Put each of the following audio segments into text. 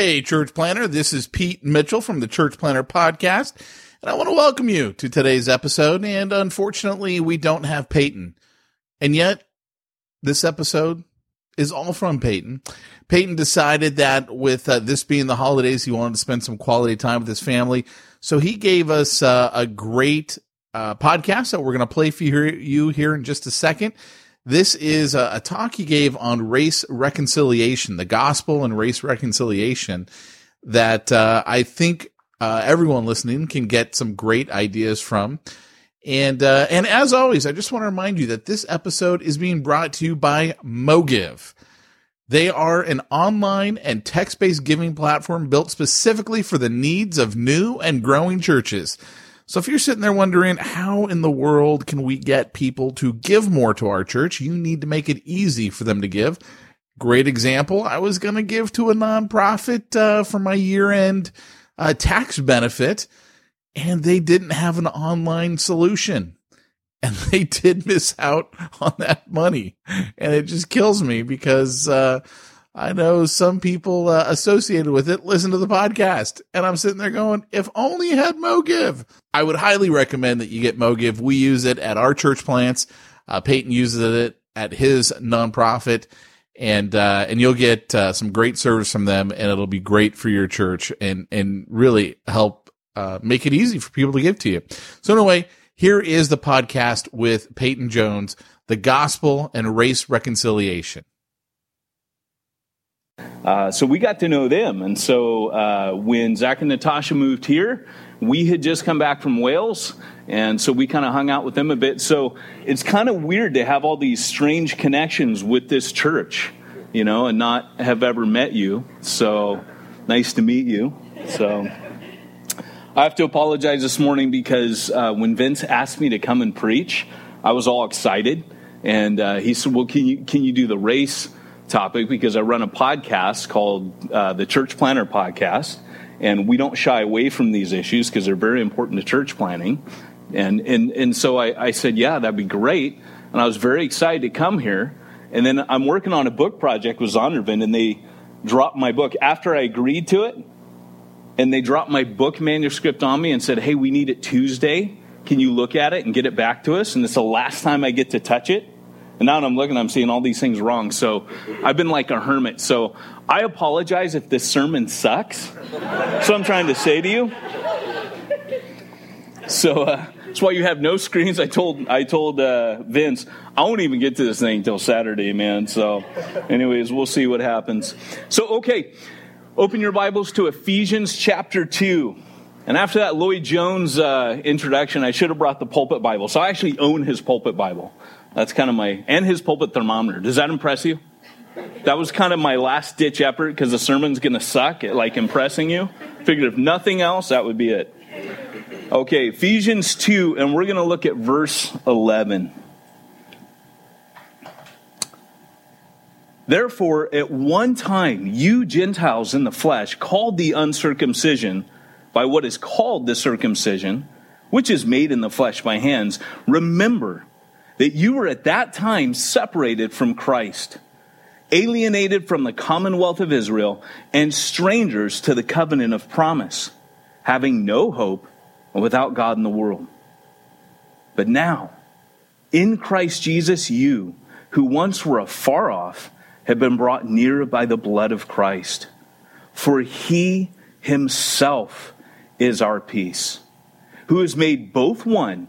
Hey, Church planter. This is Pete Mitchell from the Church Planter Podcast, and I want to welcome you to today's episode. And unfortunately, we don't have Peyton. And yet, this episode is all from Peyton. Peyton decided that with uh, this being the holidays, he wanted to spend some quality time with his family. So he gave us uh, a great uh, podcast that we're going to play for you here in just a second. This is a, a, talk he gave on race reconciliation, the gospel and race reconciliation, that uh, I think uh, everyone listening can get some great ideas from. And uh, and as always, I just want to remind you that this episode is being brought to you by MoGive. They are an online and text based giving platform built specifically for the needs of new and growing churches. So if you're sitting there wondering how in the world can we get people to give more to our church, you need to make it easy for them to give. Great example. I was going to give to a nonprofit uh, for my year end uh, tax benefit, and they didn't have an online solution. And they did miss out on that money. And it just kills me because uh, I know some people uh, associated with it listen to the podcast, and I'm sitting there going, if only you had MoGive. I would highly recommend that you get MoGive. We use it at our church plants. Uh, Peyton uses it at his nonprofit, and uh, and you'll get uh, some great service from them, and it'll be great for your church, and and really help uh, make it easy for people to give to you. So anyway, here is the podcast with Peyton Jones, the gospel and race reconciliation. Uh, so we got to know them. And so uh, when Zach and Natasha moved here, we had just come back from Wales. And so we kind of hung out with them a bit. So it's kind of weird to have all these strange connections with this church, you know, and not have ever met you. So nice to meet you. So I have to apologize this morning because uh, when Vince asked me to come and preach, I was all excited. And uh, he said, Well, can you, can you do the race? Topic because I run a podcast called uh, the Church Planter Podcast, and we don't shy away from these issues because they're very important to church planting. And and and so I, I said, yeah, that'd be great. And I was very excited to come here. And then I'm working on a book project with Zondervan, and they dropped my book after I agreed to it. And they dropped my book manuscript on me and said, hey, we need it Tuesday. Can you look at it and get it back to us? And it's the last time I get to touch it. And now I'm looking, I'm seeing all these things wrong. So I've been like a hermit. So I apologize if this sermon sucks. So I'm trying to say to you. So uh, that's why you have no screens. I told I told uh, Vince I won't even get to this thing until Saturday, man. So, anyways, we'll see what happens. So, okay, open your Bibles to Ephesians chapter two. And after that Lloyd Jones uh, introduction, I should have brought the pulpit Bible. So I actually own his pulpit Bible. That's kind of my, and his pulpit thermometer. Does that impress you? That was kind of my last ditch effort because the sermon's going to suck at like impressing you. Figured if nothing else, that would be it. Okay, Ephesians 2, and we're going to look at verse 11. Therefore, at one time, you Gentiles in the flesh, called the uncircumcision by what is called the circumcision, which is made in the flesh by hands, remember that you were at that time separated from Christ, alienated from the commonwealth of Israel, and strangers to the covenant of promise, having no hope without God in the world. But now, in Christ Jesus, you, who once were afar off, have been brought near by the blood of Christ. For he himself is our peace, who has made both one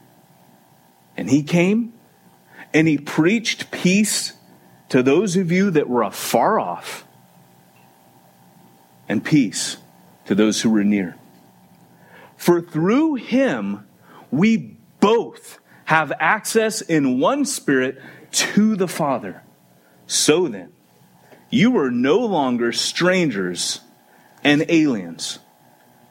And he came and he preached peace to those of you that were afar off, and peace to those who were near. For through him we both have access in one spirit to the Father. So then, you are no longer strangers and aliens,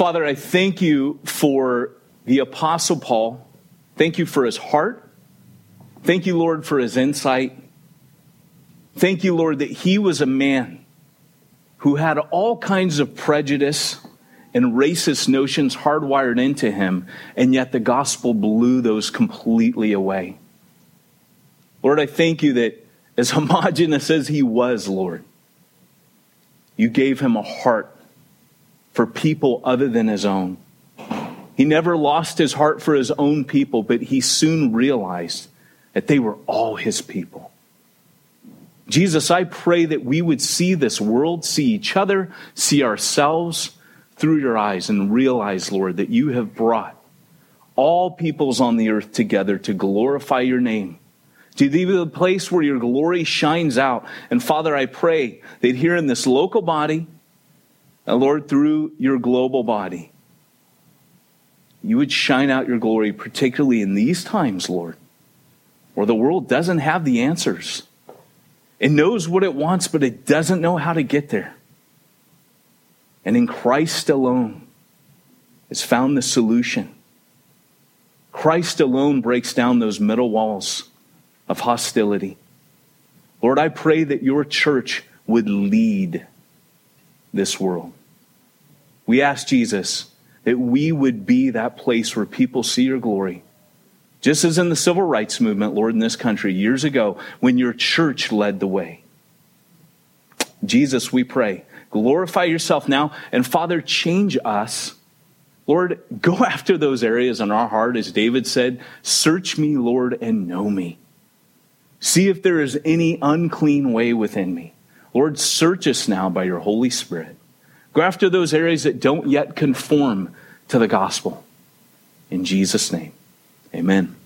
Father, I thank you for the Apostle Paul. Thank you for his heart. Thank you, Lord, for his insight. Thank you, Lord, that he was a man who had all kinds of prejudice and racist notions hardwired into him, and yet the gospel blew those completely away. Lord, I thank you that as homogenous as he was, Lord, you gave him a heart for people other than his own. He never lost his heart for his own people, but he soon realized that they were all his people. Jesus, I pray that we would see this world, see each other, see ourselves through your eyes, and realize, Lord, that you have brought all peoples on the earth together to glorify your name, to be the place where your glory shines out. And Father, I pray that here in this local body, and Lord, through your global body, you would shine out your glory, particularly in these times, Lord, where the world doesn't have the answers. It knows what it wants, but it doesn't know how to get there. And in Christ alone is found the solution. Christ alone breaks down those middle walls of hostility. Lord, I pray that your church would lead this world. We ask Jesus that we would be that place where people see your glory just as in the civil rights movement, Lord, in this country years ago, when your church led the way. Jesus, we pray, glorify yourself now. And Father, change us. Lord, go after those areas in our heart, as David said, search me, Lord, and know me. See if there is any unclean way within me. Lord, search us now by your Holy Spirit. Go after those areas that don't yet conform to the gospel. In Jesus' name. Amen.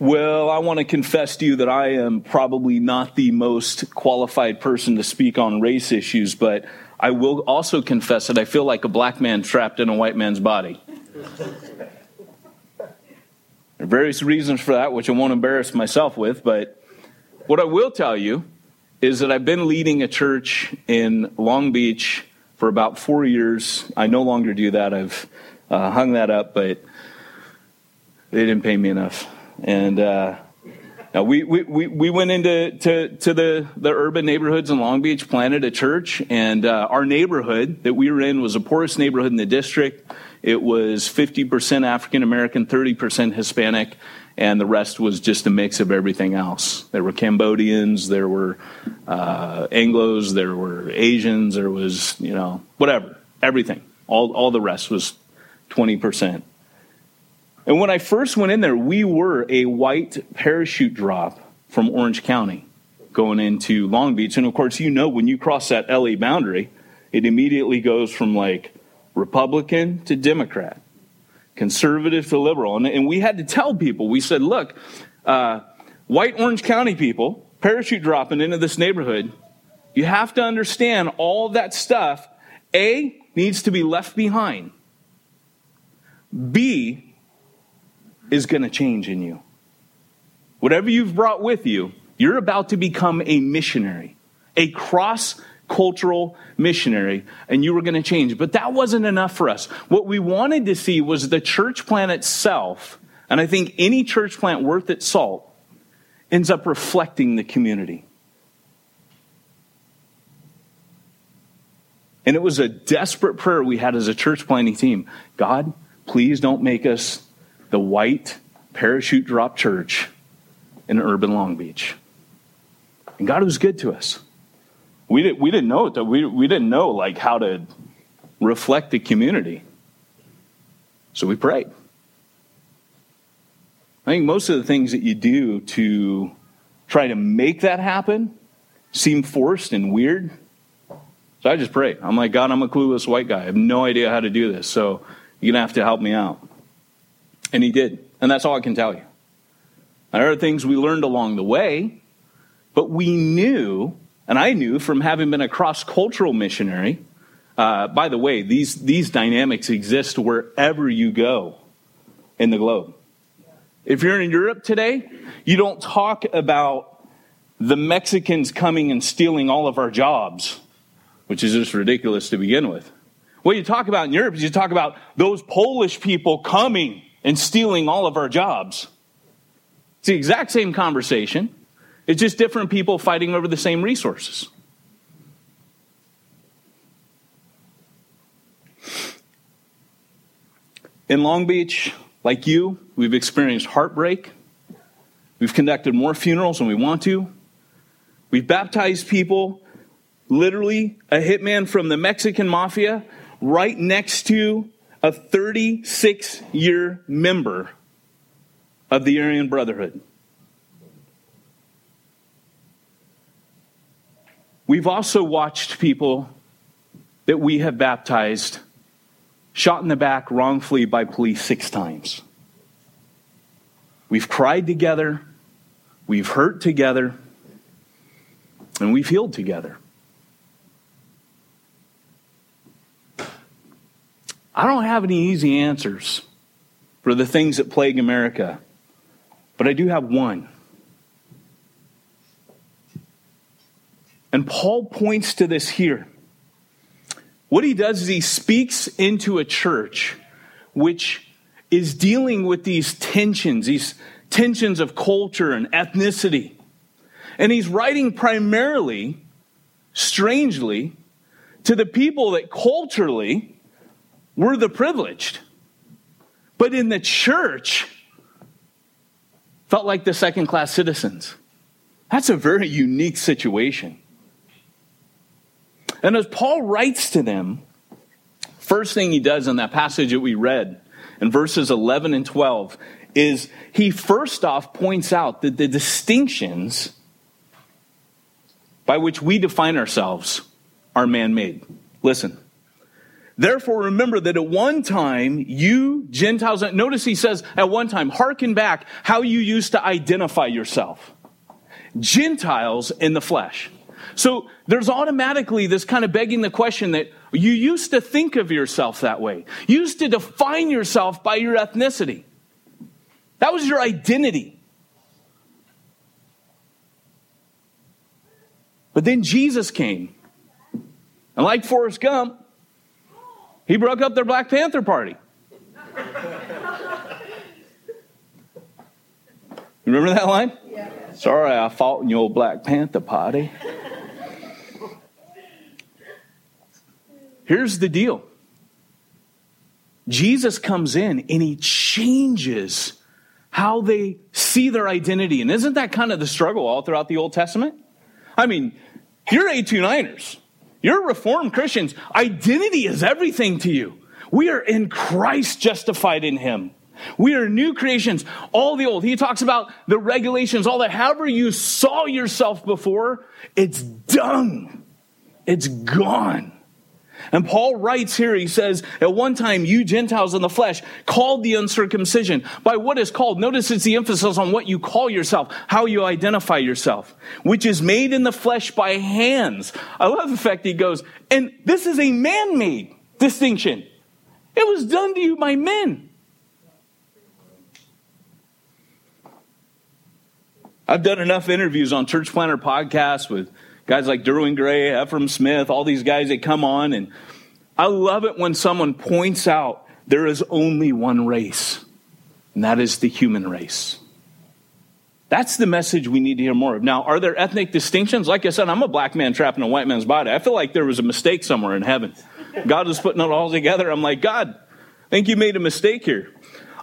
Well, I want to confess to you that I am probably not the most qualified person to speak on race issues, but I will also confess that I feel like a black man trapped in a white man's body. There are various reasons for that, which I won't embarrass myself with, but what I will tell you is that I've been leading a church in Long Beach for about four years. I no longer do that. I've uh, hung that up, but they didn't pay me enough. And uh, we, we, we went into to, to the, the urban neighborhoods in Long Beach, planted a church, and uh, our neighborhood that we were in was the poorest neighborhood in the district. It was 50% African American, 30% Hispanic, and the rest was just a mix of everything else. There were Cambodians, there were uh, Anglos, there were Asians, there was, you know, whatever, everything. All, all the rest was 20%. And when I first went in there, we were a white parachute drop from Orange County going into Long Beach. And of course, you know, when you cross that LA boundary, it immediately goes from like Republican to Democrat, conservative to liberal. And, and we had to tell people, we said, look, uh, white Orange County people parachute dropping into this neighborhood, you have to understand all that stuff, A, needs to be left behind. B, is going to change in you. Whatever you've brought with you, you're about to become a missionary, a cross cultural missionary, and you were going to change. But that wasn't enough for us. What we wanted to see was the church plant itself, and I think any church plant worth its salt ends up reflecting the community. And it was a desperate prayer we had as a church planting team God, please don't make us the white parachute drop church in urban Long Beach. And God was good to us we didn't we didn't know though. We we didn't know like how to reflect the community. So we prayed. I think most of the things that you do to try to make that happen seem forced and weird. So I just pray. I'm like, God, I'm a clueless white guy. I have no idea how to do this. So you're to have to help me out. And he did. And that's all I can tell you. There are things we learned along the way, but we knew and I knew from having been a cross cultural missionary, uh, by the way, these, these dynamics exist wherever you go in the globe. If you're in Europe today, you don't talk about the Mexicans coming and stealing all of our jobs, which is just ridiculous to begin with. What you talk about in Europe is you talk about those Polish people coming and stealing all of our jobs. It's the exact same conversation. It's just different people fighting over the same resources. In Long Beach, like you, we've experienced heartbreak. We've conducted more funerals than we want to. We've baptized people, literally a hitman from the Mexican mafia, right next to a 36 year member of the Aryan Brotherhood. We've also watched people that we have baptized shot in the back wrongfully by police six times. We've cried together, we've hurt together, and we've healed together. I don't have any easy answers for the things that plague America, but I do have one. And Paul points to this here. What he does is he speaks into a church which is dealing with these tensions, these tensions of culture and ethnicity. And he's writing primarily, strangely, to the people that culturally were the privileged. But in the church, felt like the second class citizens. That's a very unique situation. And as Paul writes to them, first thing he does in that passage that we read in verses 11 and 12 is he first off points out that the distinctions by which we define ourselves are man made. Listen. Therefore, remember that at one time, you Gentiles, notice he says at one time, hearken back how you used to identify yourself. Gentiles in the flesh. So there's automatically this kind of begging the question that you used to think of yourself that way. You used to define yourself by your ethnicity. That was your identity. But then Jesus came. And like Forrest Gump, He broke up their Black Panther Party. Remember that line? Yeah. Sorry, I fought in your Black Panther Party. Here's the deal Jesus comes in and he changes how they see their identity. And isn't that kind of the struggle all throughout the Old Testament? I mean, you're A29ers, you're Reformed Christians. Identity is everything to you. We are in Christ justified in him. We are new creations. All the old. He talks about the regulations, all that. However you saw yourself before, it's done. It's gone. And Paul writes here, he says, at one time, you Gentiles in the flesh called the uncircumcision by what is called. Notice it's the emphasis on what you call yourself, how you identify yourself, which is made in the flesh by hands. I love the fact he goes, and this is a man made distinction. It was done to you by men. I've done enough interviews on Church Planter podcasts with guys like Derwin Gray, Efrem Smith, all these guys that come on. And I love it when someone points out there is only one race, and that is the human race. That's the message we need to hear more of. Now, are there ethnic distinctions? Like I said, I'm a black man trapped in a white man's body. I feel like there was a mistake somewhere in heaven. God was putting it all together. I'm like, God, I think you made a mistake here.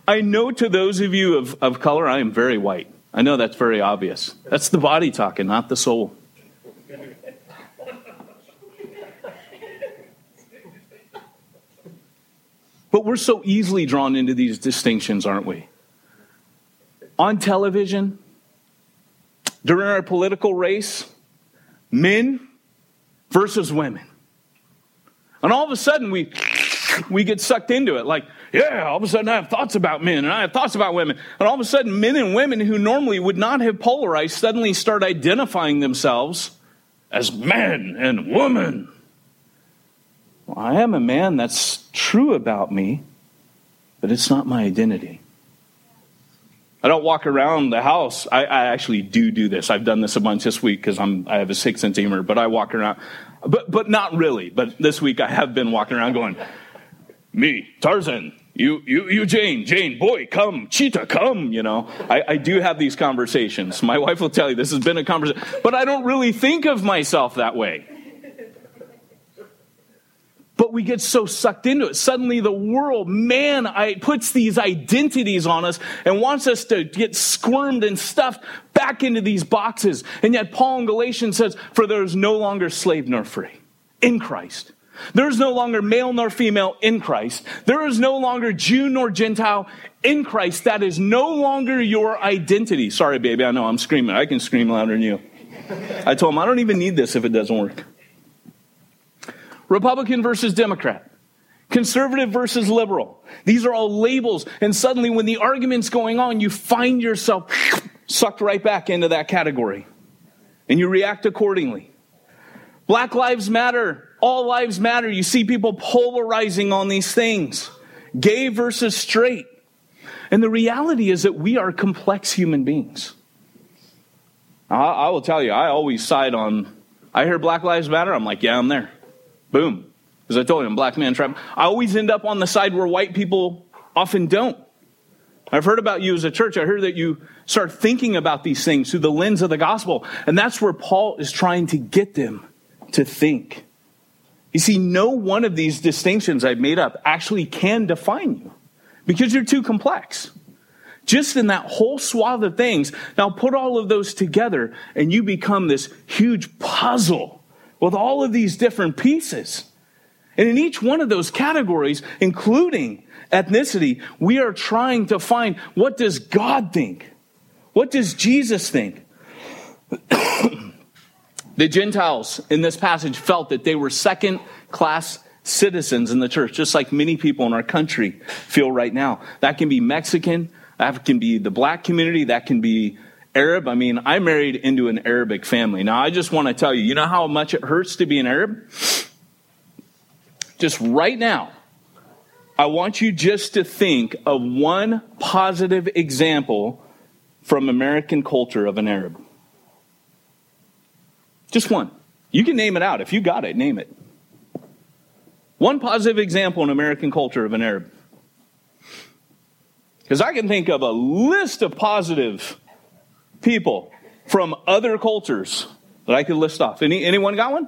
I know to those of you of, of color, I am very white. I know that's very obvious. That's the body talking, not the soul. But we're so easily drawn into these distinctions, aren't we? On television, during our political race, men versus women. And all of a sudden we we get sucked into it. Like, yeah, all of a sudden I have thoughts about men and I have thoughts about women. And all of a sudden men and women who normally would not have polarized suddenly start identifying themselves as man and woman. Well, I am a man, that's true about me, but it's not my identity. I don't walk around the house. I, I actually do do this. I've done this a bunch this week because I'm I have a sixth sense humor, but I walk around, but but not really. But this week I have been walking around going, me Tarzan, you you you Jane, Jane, boy, come, cheetah, come. You know, I, I do have these conversations. My wife will tell you this has been a conversation, but I don't really think of myself that way. But we get so sucked into it. Suddenly the world, man, I, puts these identities on us and wants us to get squirmed and stuffed back into these boxes. And yet Paul in Galatians says, for there is no longer slave nor free in Christ. There is no longer male nor female in Christ. There is no longer Jew nor Gentile in Christ. That is no longer your identity. Sorry, baby, I know I'm screaming. I can scream louder than you. I told him I don't even need this if it doesn't work. Republican versus Democrat, conservative versus liberal. These are all labels. And suddenly, when the argument's going on, you find yourself sucked right back into that category and you react accordingly. Black lives matter. All lives matter. You see people polarizing on these things gay versus straight. And the reality is that we are complex human beings. I, I will tell you, I always side on, I hear Black Lives Matter, I'm like, yeah, I'm there. Boom. As I told you, I'm black man trap. I always end up on the side where white people often don't. I've heard about you as a church. I heard that you start thinking about these things through the lens of the gospel. And that's where Paul is trying to get them to think. You see, no one of these distinctions I've made up actually can define you because you're too complex. Just in that whole swath of things, now put all of those together and you become this huge puzzle with all of these different pieces. And in each one of those categories, including ethnicity, we are trying to find what does God think? What does Jesus think? the Gentiles in this passage felt that they were second class citizens in the church, just like many people in our country feel right now. That can be Mexican, that can be the black community, that can be Arab, I mean, I married into an Arabic family. Now, I just want to tell you, you know how much it hurts to be an Arab? Just right now, I want you just to think of one positive example from American culture of an Arab. Just one. You can name it out. If you got it, name it. One positive example in American culture of an Arab. Because I can think of a list of positive people from other cultures that I could list off. Any, anyone got one?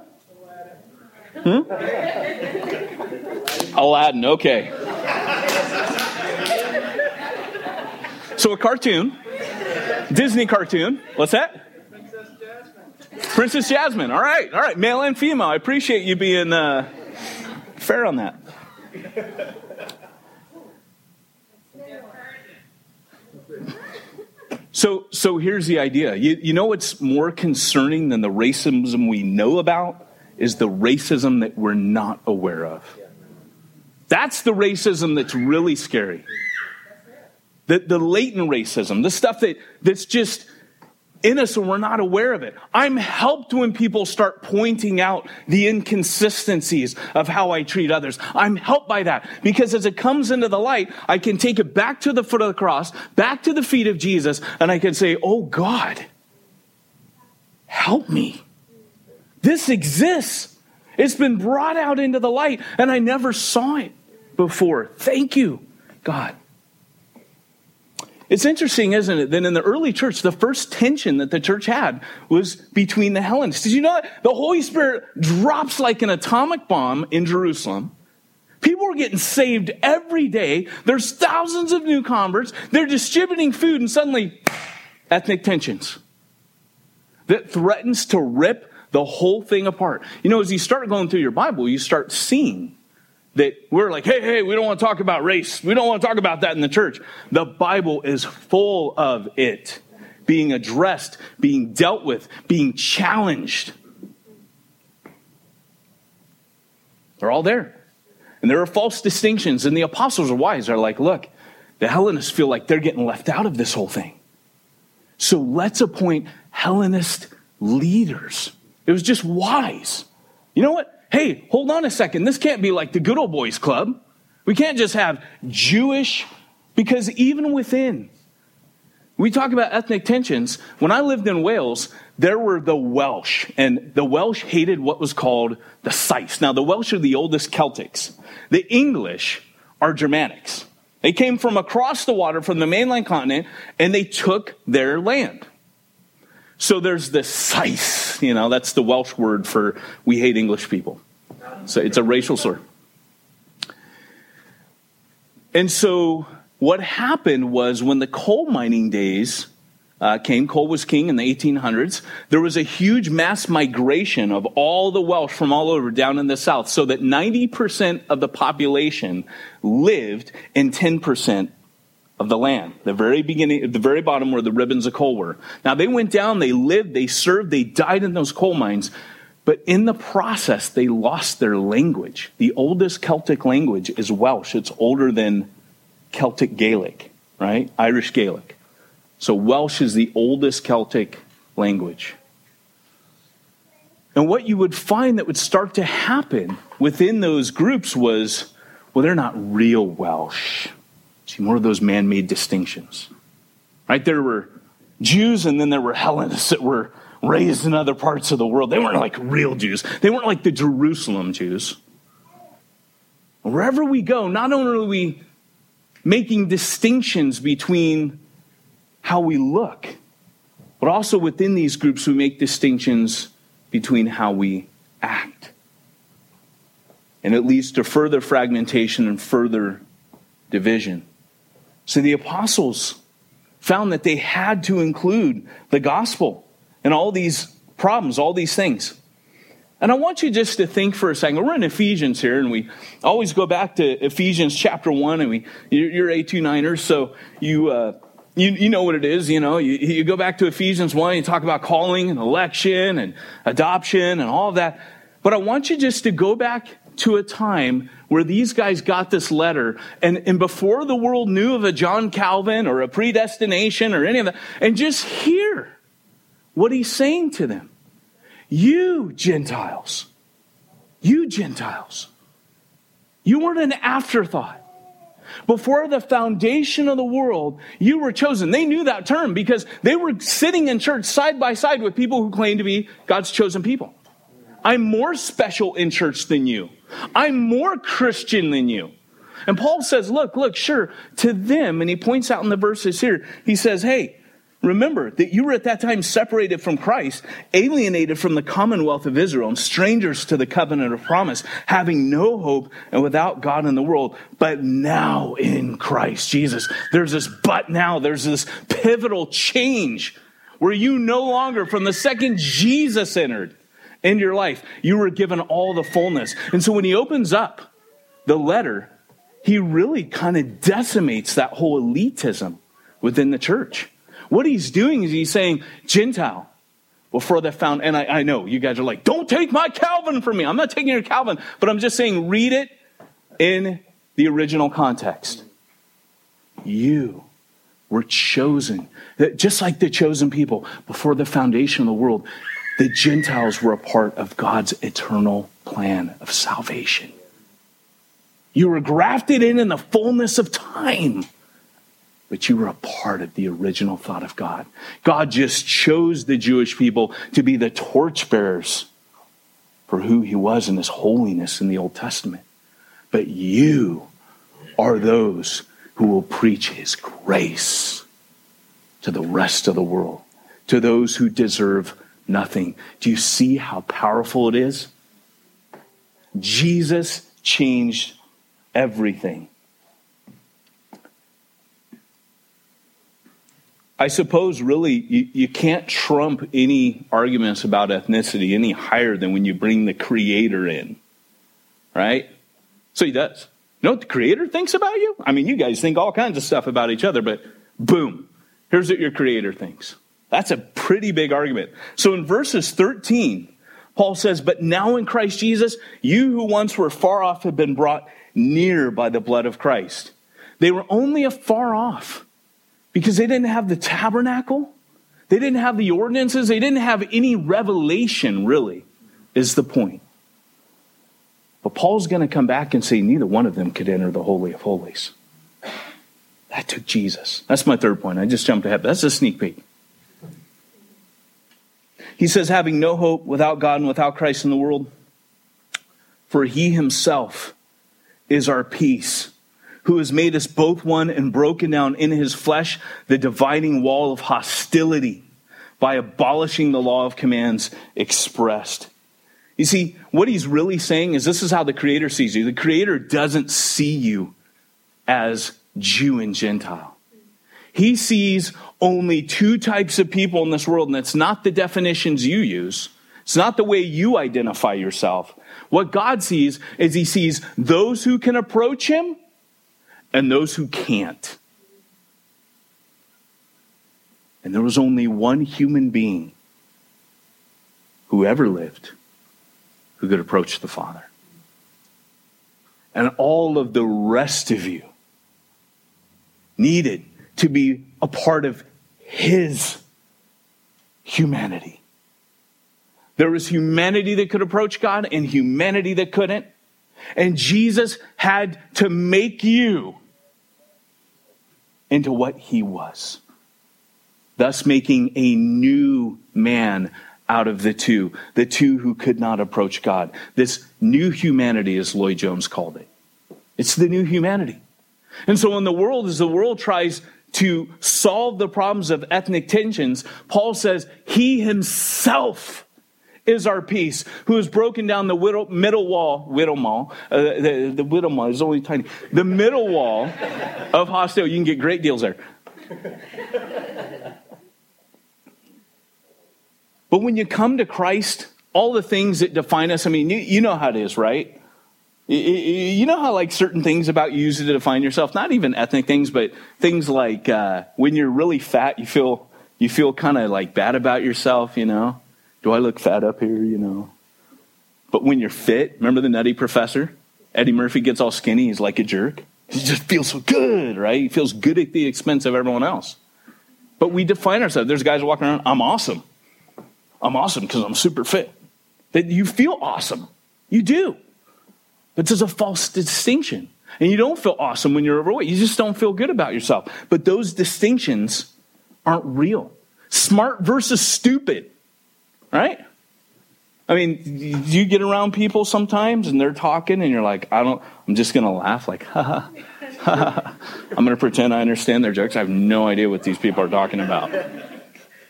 Hmm? Aladdin, okay. So a cartoon, Disney cartoon. What's that? Princess Jasmine. Princess Jasmine. All right, all right. Male and female. I appreciate you being uh, fair on that. So, so here's the idea. You, you know what's more concerning than the racism we know about is the racism that we're not aware of. That's the racism that's really scary. The, the latent racism, the stuff that, that's just in us and we're not aware of it. I'm helped when people start pointing out the inconsistencies of how I treat others. I'm helped by that because as it comes into the light, I can take it back to the foot of the cross, back to the feet of Jesus, and I can say, Oh God, help me. This exists. It's been brought out into the light, and I never saw it before. Thank you, God. It's interesting, isn't it, that in the early church, the first tension that the church had was between the Hellenists. Did you know that? The Holy Spirit drops like an atomic bomb in Jerusalem. People are getting saved every day. There's thousands of new converts. They're distributing food, and suddenly, ethnic tensions that threatens to rip the whole thing apart. You know, as you start going through your Bible, you start seeing that we're like, hey, hey, we don't want to talk about race. We don't want to talk about that in the church. The Bible is full of it being addressed, being dealt with, being challenged. They're all there. And there are false distinctions. And the apostles are wise. They're like, look, the Hellenists feel like they're getting left out of this whole thing. So let's appoint Hellenist leaders. It was just wise. You know what? Hey, hold on a second. This can't be like the good old boys club. We can't just have Jewish, because even within, we talk about ethnic tensions. When I lived in Wales, there were the Welsh, and the Welsh hated what was called the Sais. Now, the Welsh are the oldest Celtics. The English are Germanics. They came from across the water from the mainland continent, and they took their land. So there's the Sais, you know, that's the Welsh word for we hate English people. So it's a racial slur. And so what happened was when the coal mining days uh, came, coal was king in the 1800s, there was a huge mass migration of all the Welsh from all over down in the south, so that 90% of the population lived in 10% of the land. The very beginning, the very bottom where the ribbons of coal were. Now they went down, they lived, they served, they died in those coal mines. But in the process, they lost their language. The oldest Celtic language is Welsh. It's older than Celtic Gaelic, right? Irish Gaelic. So Welsh is the oldest Celtic language. And what you would find that would start to happen within those groups was well, they're not real Welsh. See, more of those man made distinctions. Right? There were Jews and then there were Hellenists that were raised in other parts of the world. They weren't like real Jews, they weren't like the Jerusalem Jews. Wherever we go, not only are we making distinctions between how we look, but also within these groups, we make distinctions between how we act. And it leads to further fragmentation and further division. So the apostles found that they had to include the gospel and all these problems, all these things. And I want you just to think for a second. We're in Ephesians here, and we always go back to Ephesians chapter 1, and we, you're A29ers, so you, uh, you, you know what it is, you know. You, you go back to Ephesians 1, you talk about calling and election and adoption and all of that. But I want you just to go back to a time where these guys got this letter and, and before the world knew of a John Calvin or a predestination or any of that, and just hear what he's saying to them. You Gentiles, you Gentiles, you weren't an afterthought. Before the foundation of the world, you were chosen. They knew that term because they were sitting in church side by side with people who claimed to be God's chosen people. I'm more special in church than you. I'm more Christian than you. And Paul says, look, look, sure, to them, and he points out in the verses here, he says, hey, remember that you were at that time separated from Christ, alienated from the commonwealth of Israel, and strangers to the covenant of promise, having no hope and without God in the world. But now in Christ Jesus, there's this but now, there's this pivotal change where you no longer, from the second Jesus entered in your life, you were given all the fullness. And so when he opens up the letter, he really kind of decimates that whole elitism within the church. What he's doing is he's saying, Gentile, before they found, and I, I know you guys are like, don't take my Calvin from me. I'm not taking your Calvin, but I'm just saying, read it in the original context. You were chosen, just like the chosen people before the foundation of the world. The Gentiles were a part of God's eternal plan of salvation. You were grafted in in the fullness of time, but you were a part of the original thought of God. God just chose the Jewish people to be the torchbearers for who he was in his holiness in the Old Testament. But you are those who will preach his grace to the rest of the world, to those who deserve nothing. Do you see how powerful it is? Jesus changed everything. I suppose really you, you can't trump any arguments about ethnicity any higher than when you bring the creator in. Right? So he does. You know what the creator thinks about you? I mean, you guys think all kinds of stuff about each other, but boom, here's what your creator thinks. That's a pretty big argument. So in verses 13, Paul says, But now in Christ Jesus, you who once were far off have been brought near by the blood of Christ. They were only afar off because they didn't have the tabernacle, they didn't have the ordinances, they didn't have any revelation, really, is the point. But Paul's going to come back and say neither one of them could enter the Holy of Holies. That took Jesus. That's my third point. I just jumped ahead. That's a sneak peek. He says, having no hope without God and without Christ in the world, for he himself is our peace, who has made us both one and broken down in his flesh the dividing wall of hostility by abolishing the law of commands expressed. You see, what he's really saying is this is how the Creator sees you. The Creator doesn't see you as Jew and Gentile. He sees only two types of people in this world, and it's not the definitions you use. It's not the way you identify yourself. What God sees is He sees those who can approach Him and those who can't. And there was only one human being who ever lived who could approach the Father. And all of the rest of you needed to be a part of His humanity. There was humanity that could approach God and humanity that couldn't. And Jesus had to make you into what he was, thus making a new man out of the two, the two who could not approach God. This new humanity, as Lloyd Jones called it. It's the new humanity. And so, in the world, as the world tries to solve the problems of ethnic tensions, Paul says he himself is our peace, who has broken down the widow, middle wall, widow mall, uh, the, the widow mall is only tiny, the middle wall of hostility. You can get great deals there. But when you come to Christ, all the things that define us, I mean, you, you know how it is, right? You know how like certain things about you use to define yourself, not even ethnic things, but things like uh, when you're really fat, you feel you feel kind of like bad about yourself, you know. Do I look fat up here? You know. But when you're fit, remember the nutty professor? Eddie Murphy gets all skinny. He's like a jerk. He just feels so good, right? He feels good at the expense of everyone else. But we define ourselves. There's guys walking around, I'm awesome. I'm awesome because I'm super fit. That you feel awesome. You do. But there's a false distinction. And you don't feel awesome when you're overweight. You just don't feel good about yourself. But those distinctions aren't real. Smart versus stupid right? I mean, you get around people sometimes and they're talking and you're like, I don't, I'm just going to laugh, like, ha ha. I'm going to pretend I understand their jokes. I have no idea what these people are talking about.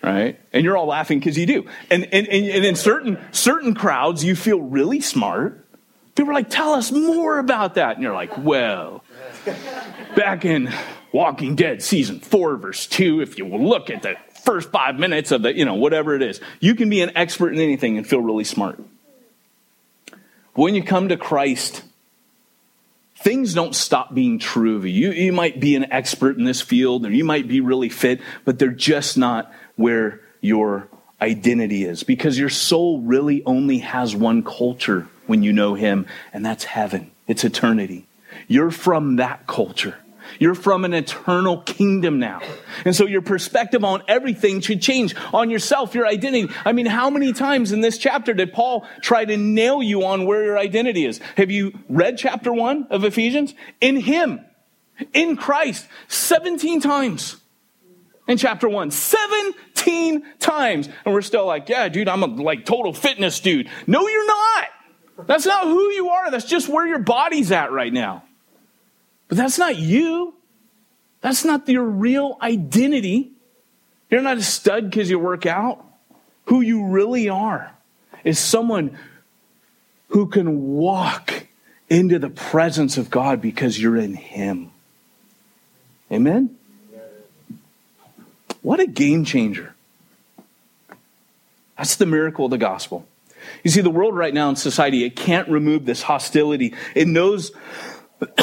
Right? And you're all laughing because you do. And, and, and in certain, certain crowds, you feel really smart. People are like, tell us more about that. And you're like, well, back in Walking Dead season four, verse two, if you look at the first five minutes of the, you know, whatever it is, you can be an expert in anything and feel really smart. When you come to Christ, things don't stop being true of you. you. You might be an expert in this field or you might be really fit, but they're just not where your identity is because your soul really only has one culture when you know Him, and that's heaven. It's eternity. You're from that culture. You're from an eternal kingdom now. And so your perspective on everything should change on yourself, your identity. I mean, how many times in this chapter did Paul try to nail you on where your identity is? Have you read chapter one of Ephesians? In Him, in Christ, 17 times in chapter one. 17 times. And we're still like, yeah, dude, I'm a like total fitness dude. No, you're not. That's not who you are. That's just where your body's at right now. But that's not you. That's not your real identity. You're not a stud because you work out. Who you really are is someone who can walk into the presence of God because you're in Him. Amen? What a game changer. That's the miracle of the gospel. You see, the world right now in society, it can't remove this hostility. It knows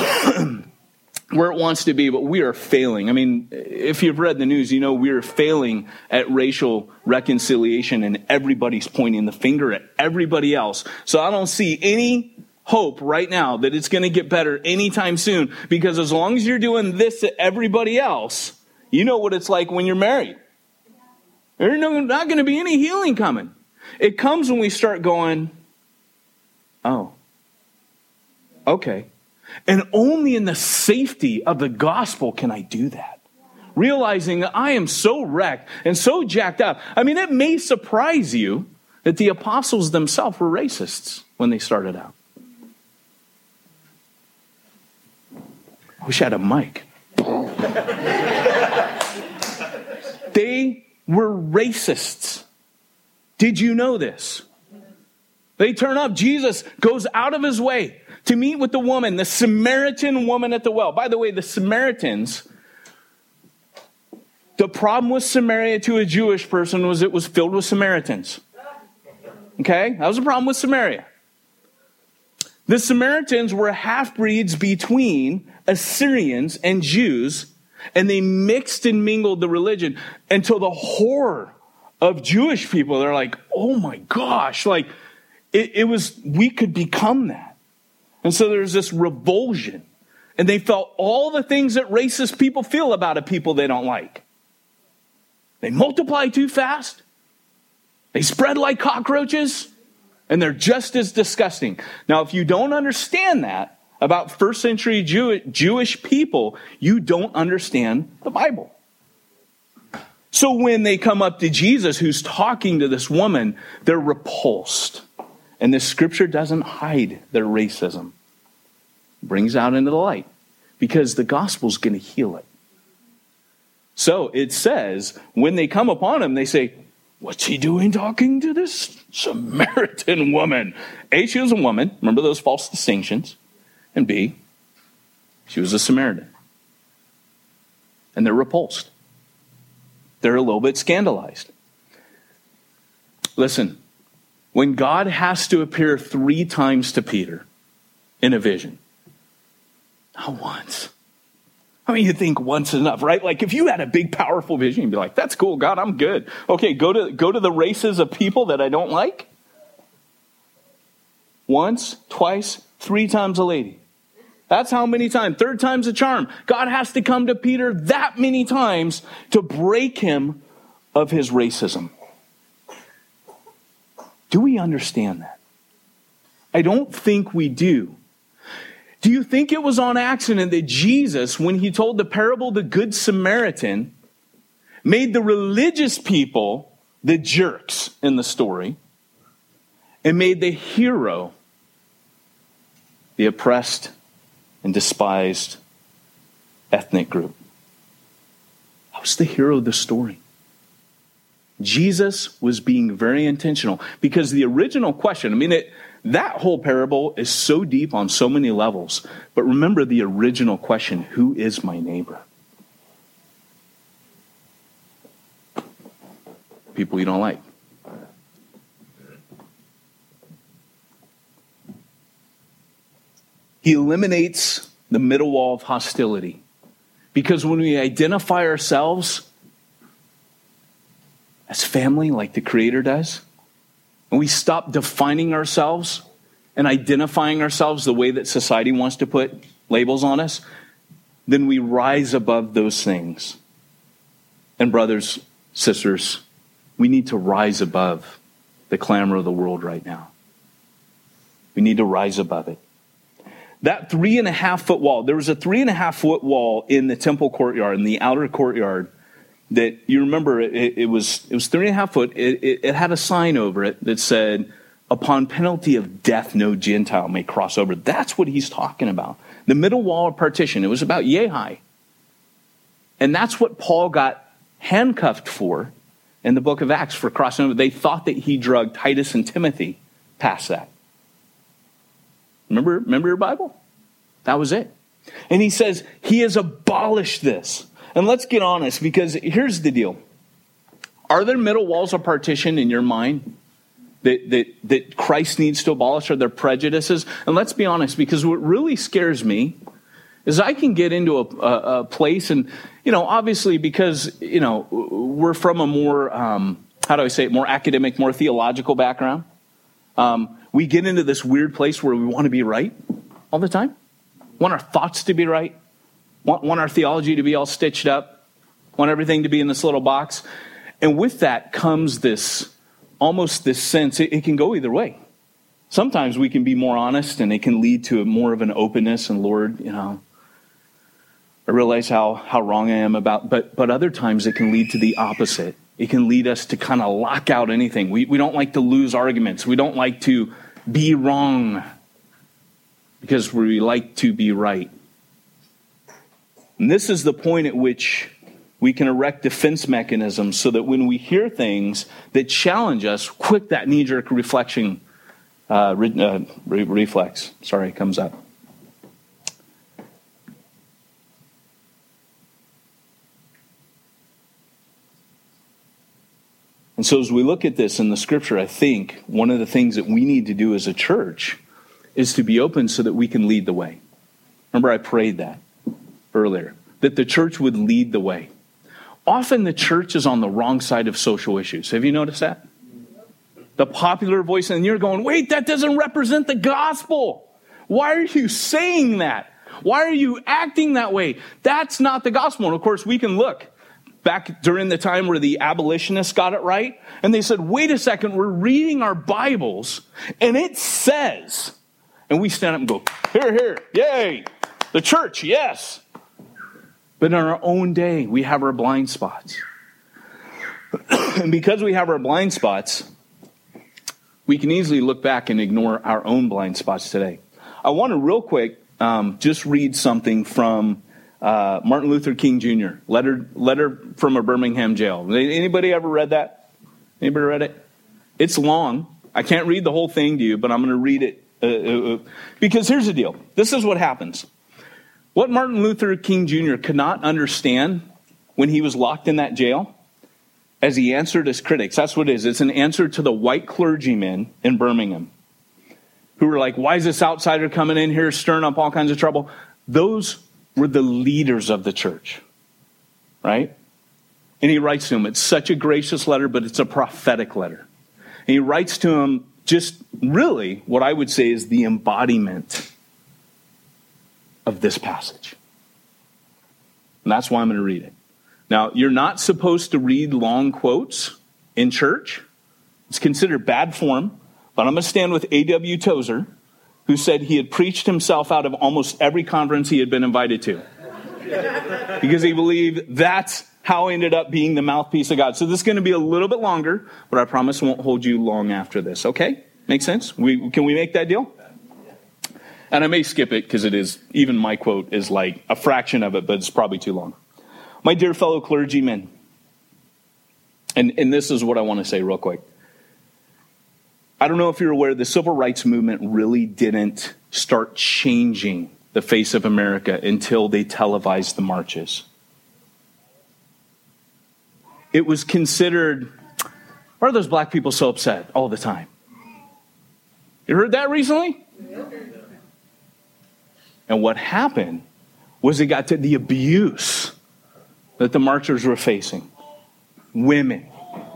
where it wants to be, but we are failing. I mean, if you've read the news, you know we are failing at racial reconciliation, and everybody's pointing the finger at everybody else. So I don't see any hope right now that it's going to get better anytime soon, because as long as you're doing this to everybody else, you know what it's like when you're married. There's not going to be any healing coming. It comes when we start going, oh, okay. And only in the safety of the gospel can I do that. Realizing that I am so wrecked and so jacked up. I mean, it may surprise you that the apostles themselves were racists when they started out. I wish I had a mic. they were racists. Did you know this? They turn up. Jesus goes out of his way to meet with the woman, the Samaritan woman at the well. By the way, the Samaritans, the problem with Samaria to a Jewish person was it was filled with Samaritans. Okay? That was a problem with Samaria. The Samaritans were half breeds between Assyrians and Jews, and they mixed and mingled the religion until the horror of Jewish people, they're like, oh my gosh, like it, it was, we could become that. And so there's this revulsion. And they felt all the things that racist people feel about a people they don't like. They multiply too fast. They spread like cockroaches. And they're just as disgusting. Now, if you don't understand that about first century Jew- Jewish people, you don't understand the Bible. So when they come up to Jesus, who's talking to this woman, they're repulsed. And the scripture doesn't hide their racism, it brings out into the light because the gospel's going to heal it. So it says, when they come upon him, they say, What's he doing talking to this Samaritan woman? A, she was a woman. Remember those false distinctions. And B, she was a Samaritan. And they're repulsed. They're a little bit scandalized. Listen, when God has to appear three times to Peter in a vision, not once. I mean, you think once enough, right? Like if you had a big, powerful vision, you'd be like, that's cool, God, I'm good. Okay, go to, go to the races of people that I don't like. Once, twice, three times a lady. That's how many times. Third time's a charm. God has to come to Peter that many times to break him of his racism. Do we understand that? I don't think we do. Do you think it was on accident that Jesus, when he told the parable the Good Samaritan, made the religious people the jerks in the story, and made the hero the oppressed and despised ethnic group. That was the hero of the story. Jesus was being very intentional because the original question, I mean, it, that whole parable is so deep on so many levels. But remember the original question who is my neighbor? People you don't like. He eliminates the middle wall of hostility. Because when we identify ourselves as family, like the Creator does, and we stop defining ourselves and identifying ourselves the way that society wants to put labels on us, then we rise above those things. And, brothers, sisters, we need to rise above the clamor of the world right now. We need to rise above it. That three and a half foot wall, there was a three and a half foot wall in the temple courtyard, in the outer courtyard, that you remember it, it was it was three and a half foot. It, it, it had a sign over it that said, "Upon penalty of death, no Gentile may cross over." That's what he's talking about. The middle wall of partition. It was about high, and that's what Paul got handcuffed for in the book of Acts for crossing over. They thought that he drugged Titus and Timothy past that. Remember, remember your Bible? That was it. And he says, He has abolished this. And let's get honest, because here's the deal. Are there middle walls of partition in your mind that, that, that Christ needs to abolish? Are there prejudices? And let's be honest, because what really scares me is I can get into a, a, a place, and, you know, obviously because, you know, we're from a more, um, how do I say it, more academic, more theological background. Um, we get into this weird place where we want to be right all the time, want our thoughts to be right, want, want our theology to be all stitched up, want everything to be in this little box. And with that comes this almost this sense, it, it can go either way. Sometimes we can be more honest and it can lead to more of an openness and Lord, you know, I realize how, how wrong I am about, but, but other times it can lead to the opposite. It can lead us to kind of lock out anything. We, we don't like to lose arguments. We don't like to be wrong because we like to be right. And this is the point at which we can erect defense mechanisms so that when we hear things that challenge us, quick that knee jerk reflection, uh, re- uh, re- reflex, sorry, comes up. And so, as we look at this in the scripture, I think one of the things that we need to do as a church is to be open so that we can lead the way. Remember, I prayed that earlier, that the church would lead the way. Often the church is on the wrong side of social issues. Have you noticed that? The popular voice, and you're going, wait, that doesn't represent the gospel. Why are you saying that? Why are you acting that way? That's not the gospel. And of course, we can look back during the time where the abolitionists got it right. And they said, wait a second, we're reading our Bibles and it says, and we stand up and go, here, here, yay, the church, yes. But in our own day, we have our blind spots. and because we have our blind spots, we can easily look back and ignore our own blind spots today. I want to real quick um, just read something from uh, Martin Luther King Jr. letter letter from a Birmingham jail. Anybody ever read that? Anybody read it? It's long. I can't read the whole thing to you, but I'm going to read it uh, uh, uh, because here's the deal. This is what happens. What Martin Luther King Jr. could not understand when he was locked in that jail, as he answered his critics, that's what it is. It's an answer to the white clergymen in Birmingham who were like, Why is this outsider coming in here stirring up all kinds of trouble? Those were the leaders of the church, right? And he writes to him. It's such a gracious letter, but it's a prophetic letter. And he writes to him just really what I would say is the embodiment of this passage. And that's why I'm going to read it. Now, you're not supposed to read long quotes in church. It's considered bad form, but I'm going to stand with A.W. Tozer who said he had preached himself out of almost every conference he had been invited to. because he believed that's how he ended up being the mouthpiece of God. So this is going to be a little bit longer, but I promise won't hold you long after this, okay? Make sense? We, can we make that deal? And I may skip it because it is, even my quote is like a fraction of it, but it's probably too long. My dear fellow clergymen, and, and this is what I want to say real quick. I don't know if you're aware, the civil rights movement really didn't start changing the face of America until they televised the marches. It was considered, why are those black people so upset all the time? You heard that recently? And what happened was it got to the abuse that the marchers were facing. Women,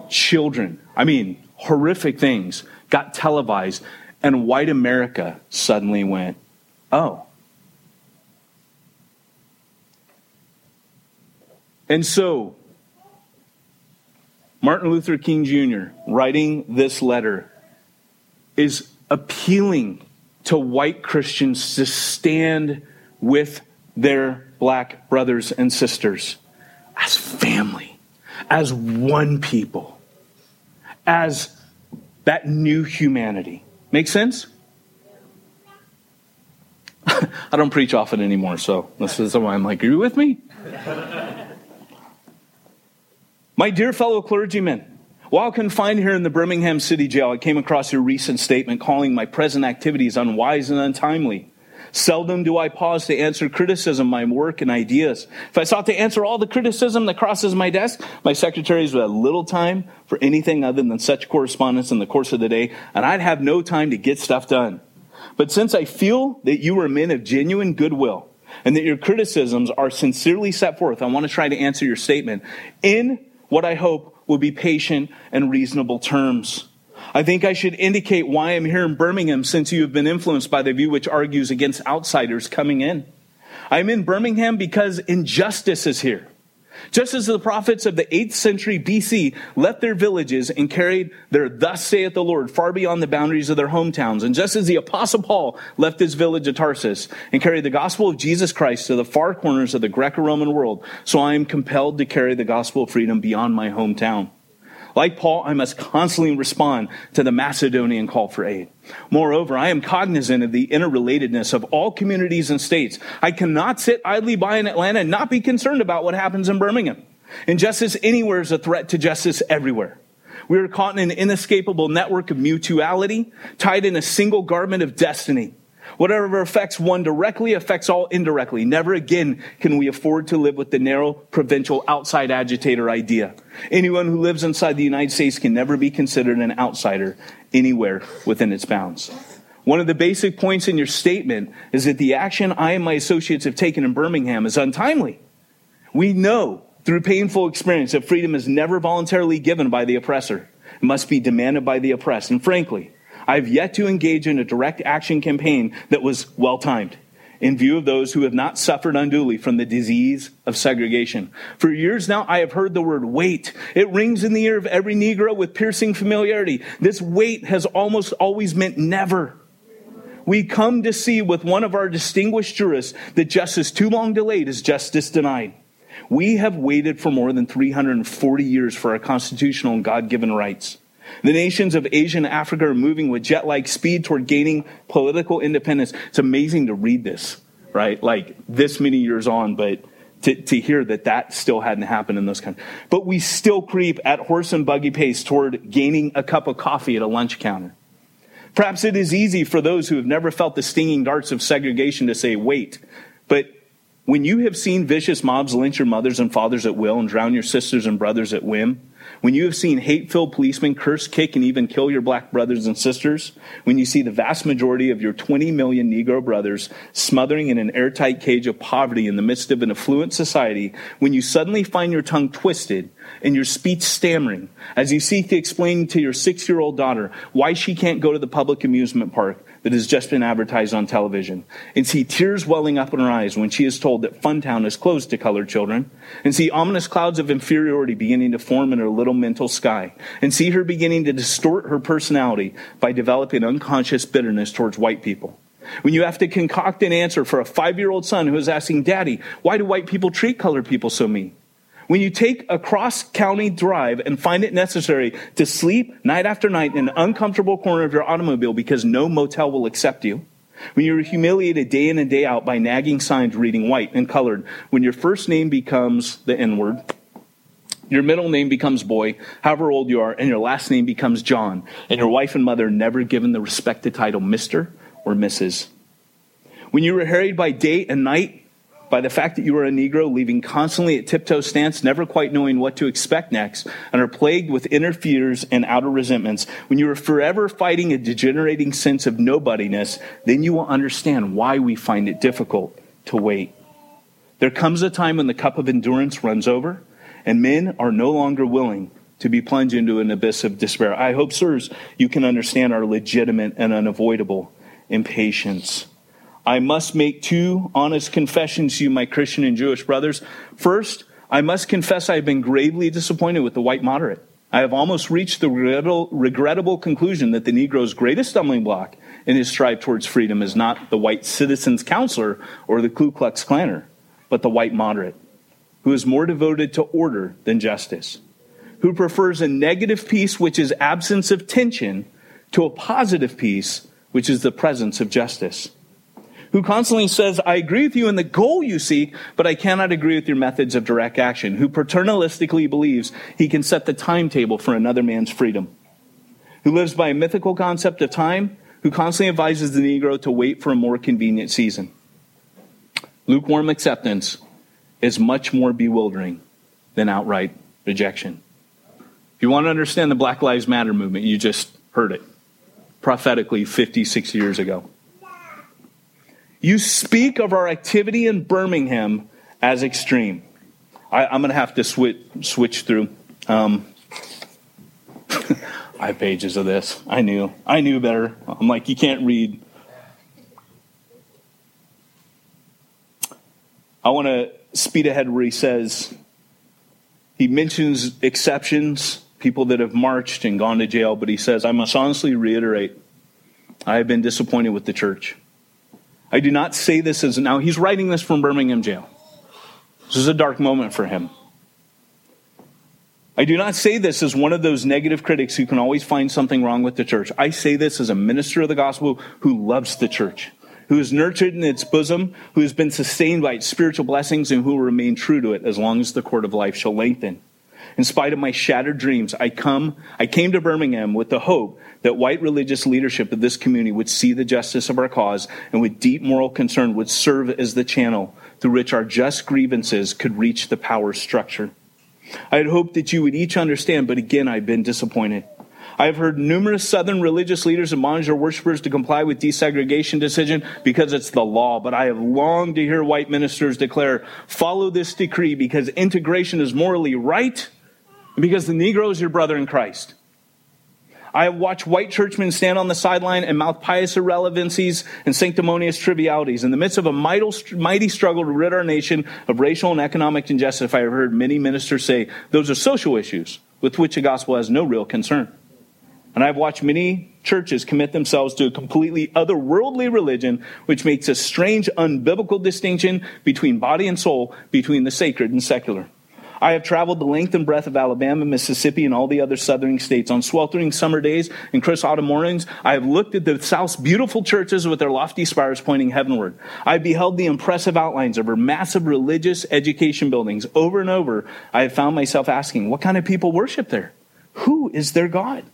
children, I mean, horrific things got televised, and white America suddenly went, oh. And so, Martin Luther King Jr., writing this letter, is appealing to white Christians to stand with their black brothers and sisters as family, as one people, as that new humanity. Make sense? I don't preach often anymore, so this is why I'm like, are you with me? My dear fellow clergymen, while confined here in the Birmingham City Jail, I came across your recent statement calling my present activities unwise and untimely. Seldom do I pause to answer criticism, my work, and ideas. If I sought to answer all the criticism that crosses my desk, my secretaries would have little time for anything other than such correspondence in the course of the day, and I'd have no time to get stuff done. But since I feel that you are men of genuine goodwill, and that your criticisms are sincerely set forth, I want to try to answer your statement in what I hope will be patient and reasonable terms. I think I should indicate why I'm here in Birmingham since you have been influenced by the view which argues against outsiders coming in. I'm in Birmingham because injustice is here. Just as the prophets of the 8th century BC left their villages and carried their thus saith the Lord far beyond the boundaries of their hometowns, and just as the apostle Paul left his village of Tarsus and carried the gospel of Jesus Christ to the far corners of the Greco-Roman world, so I am compelled to carry the gospel of freedom beyond my hometown. Like Paul, I must constantly respond to the Macedonian call for aid. Moreover, I am cognizant of the interrelatedness of all communities and states. I cannot sit idly by in Atlanta and not be concerned about what happens in Birmingham. Injustice anywhere is a threat to justice everywhere. We are caught in an inescapable network of mutuality, tied in a single garment of destiny. Whatever affects one directly affects all indirectly. Never again can we afford to live with the narrow, provincial, outside agitator idea. Anyone who lives inside the United States can never be considered an outsider anywhere within its bounds. One of the basic points in your statement is that the action I and my associates have taken in Birmingham is untimely. We know through painful experience that freedom is never voluntarily given by the oppressor. It must be demanded by the oppressed. And frankly, I've yet to engage in a direct action campaign that was well timed in view of those who have not suffered unduly from the disease of segregation. For years now, I have heard the word wait. It rings in the ear of every Negro with piercing familiarity. This wait has almost always meant never. We come to see with one of our distinguished jurists that justice too long delayed is justice denied. We have waited for more than 340 years for our constitutional and God given rights. The nations of Asia and Africa are moving with jet like speed toward gaining political independence. It's amazing to read this, right? Like this many years on, but to, to hear that that still hadn't happened in those countries. But we still creep at horse and buggy pace toward gaining a cup of coffee at a lunch counter. Perhaps it is easy for those who have never felt the stinging darts of segregation to say, wait. But when you have seen vicious mobs lynch your mothers and fathers at will and drown your sisters and brothers at whim, when you have seen hate filled policemen curse, kick, and even kill your black brothers and sisters, when you see the vast majority of your 20 million Negro brothers smothering in an airtight cage of poverty in the midst of an affluent society, when you suddenly find your tongue twisted and your speech stammering as you seek to explain to your six year old daughter why she can't go to the public amusement park that has just been advertised on television, and see tears welling up in her eyes when she is told that Funtown is closed to colored children, and see ominous clouds of inferiority beginning to form in her little mental sky, and see her beginning to distort her personality by developing unconscious bitterness towards white people. When you have to concoct an answer for a five year old son who is asking, Daddy, why do white people treat colored people so mean? When you take a cross county drive and find it necessary to sleep night after night in an uncomfortable corner of your automobile because no motel will accept you. When you're humiliated day in and day out by nagging signs reading white and colored. When your first name becomes the N word. Your middle name becomes boy, however old you are, and your last name becomes John. And your wife and mother never given the respected title Mr. or Mrs. When you were harried by day and night by the fact that you are a Negro, leaving constantly at tiptoe stance, never quite knowing what to expect next, and are plagued with inner fears and outer resentments, when you are forever fighting a degenerating sense of nobodiness, then you will understand why we find it difficult to wait. There comes a time when the cup of endurance runs over, and men are no longer willing to be plunged into an abyss of despair. I hope, sirs, you can understand our legitimate and unavoidable impatience. I must make two honest confessions to you, my Christian and Jewish brothers. First, I must confess I have been gravely disappointed with the white moderate. I have almost reached the regrettable conclusion that the Negro's greatest stumbling block in his strive towards freedom is not the white citizen's counselor or the Ku Klux Klanner, but the white moderate, who is more devoted to order than justice, who prefers a negative peace, which is absence of tension, to a positive peace, which is the presence of justice who constantly says, I agree with you in the goal you seek, but I cannot agree with your methods of direct action, who paternalistically believes he can set the timetable for another man's freedom, who lives by a mythical concept of time, who constantly advises the Negro to wait for a more convenient season. Lukewarm acceptance is much more bewildering than outright rejection. If you want to understand the Black Lives Matter movement, you just heard it prophetically 56 years ago. You speak of our activity in Birmingham as extreme. I, am going to have to switch, switch through. Um, I have pages of this. I knew. I knew better. I'm like, you can't read. I want to speed ahead where he says, he mentions exceptions, people that have marched and gone to jail, but he says, I must honestly reiterate, I have been disappointed with the church. I do not say this as now he's writing this from Birmingham jail. This is a dark moment for him. I do not say this as one of those negative critics who can always find something wrong with the church. I say this as a minister of the gospel who loves the church, who is nurtured in its bosom, who has been sustained by its spiritual blessings, and who will remain true to it as long as the court of life shall lengthen. In spite of my shattered dreams, I come, I came to Birmingham with the hope that white religious leadership of this community would see the justice of our cause and with deep moral concern would serve as the channel through which our just grievances could reach the power structure. I had hoped that you would each understand, but again, I've been disappointed. I have heard numerous Southern religious leaders admonish their worshipers to comply with desegregation decision because it's the law. But I have longed to hear white ministers declare, follow this decree because integration is morally right because the Negro is your brother in Christ. I have watched white churchmen stand on the sideline and mouth pious irrelevancies and sanctimonious trivialities. In the midst of a mighty struggle to rid our nation of racial and economic injustice, if I have heard many ministers say those are social issues with which the gospel has no real concern. And I've watched many churches commit themselves to a completely otherworldly religion, which makes a strange, unbiblical distinction between body and soul, between the sacred and secular. I have traveled the length and breadth of Alabama, Mississippi, and all the other southern states. On sweltering summer days and crisp autumn mornings, I have looked at the South's beautiful churches with their lofty spires pointing heavenward. I have beheld the impressive outlines of her massive religious education buildings. Over and over, I have found myself asking, what kind of people worship there? Who is their God?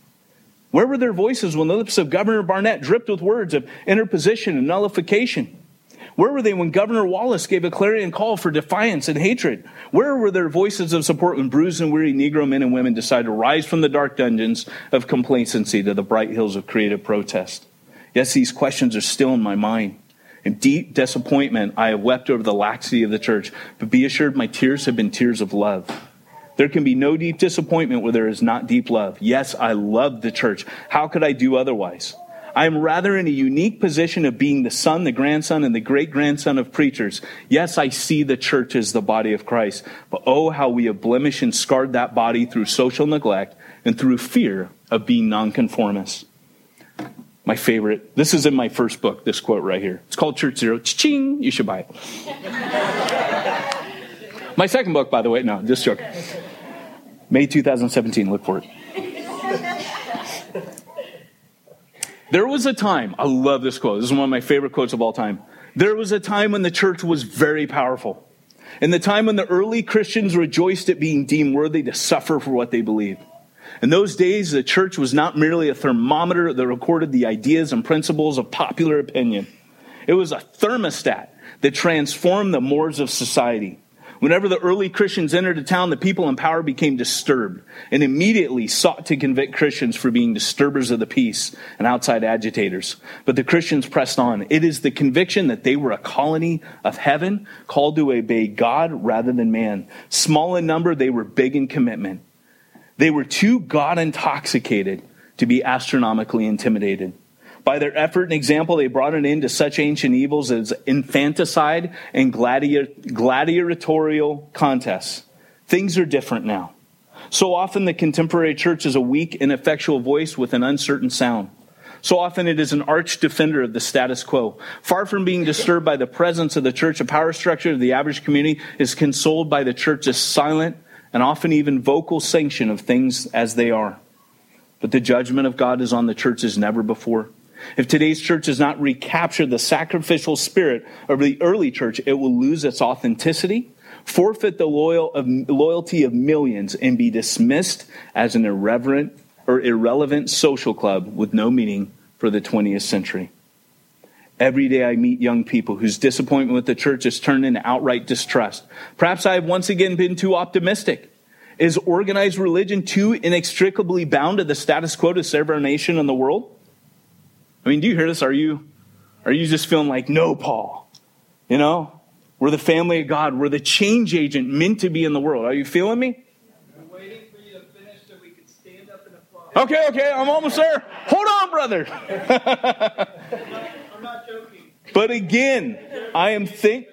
Where were their voices when the lips of Governor Barnett dripped with words of interposition and nullification? Where were they when Governor Wallace gave a clarion call for defiance and hatred? Where were their voices of support when bruised and weary Negro men and women decided to rise from the dark dungeons of complacency to the bright hills of creative protest? Yes, these questions are still in my mind. In deep disappointment, I have wept over the laxity of the church, but be assured my tears have been tears of love. There can be no deep disappointment where there is not deep love. Yes, I love the church. How could I do otherwise? I am rather in a unique position of being the son, the grandson, and the great grandson of preachers. Yes, I see the church as the body of Christ, but oh, how we have blemished and scarred that body through social neglect and through fear of being nonconformists. My favorite, this is in my first book, this quote right here. It's called Church Zero. Ching, you should buy it. My second book, by the way, no, just joking. May 2017, look for it. There was a time, I love this quote. This is one of my favorite quotes of all time. There was a time when the church was very powerful. In the time when the early Christians rejoiced at being deemed worthy to suffer for what they believed. In those days, the church was not merely a thermometer that recorded the ideas and principles of popular opinion. It was a thermostat that transformed the mores of society. Whenever the early Christians entered a town, the people in power became disturbed and immediately sought to convict Christians for being disturbers of the peace and outside agitators. But the Christians pressed on. It is the conviction that they were a colony of heaven called to obey God rather than man. Small in number, they were big in commitment. They were too God intoxicated to be astronomically intimidated. By their effort and example, they brought an end to such ancient evils as infanticide and gladiatorial contests. Things are different now. So often, the contemporary church is a weak, ineffectual voice with an uncertain sound. So often, it is an arch defender of the status quo. Far from being disturbed by the presence of the church, a power structure of the average community is consoled by the church's silent and often even vocal sanction of things as they are. But the judgment of God is on the church as never before. If today's church does not recapture the sacrificial spirit of the early church, it will lose its authenticity, forfeit the loyal of, loyalty of millions, and be dismissed as an irreverent or irrelevant social club with no meaning for the 20th century. Every day I meet young people whose disappointment with the church has turned into outright distrust. Perhaps I have once again been too optimistic. Is organized religion too inextricably bound to the status quo to serve our nation and the world? I mean, do you hear this? Are you, are you just feeling like, no, Paul? You know, we're the family of God. We're the change agent meant to be in the world. Are you feeling me? We're waiting for you to finish so we can stand up and applaud. Okay, okay, I'm almost there. Hold on, brother. I'm not joking. But again, I am think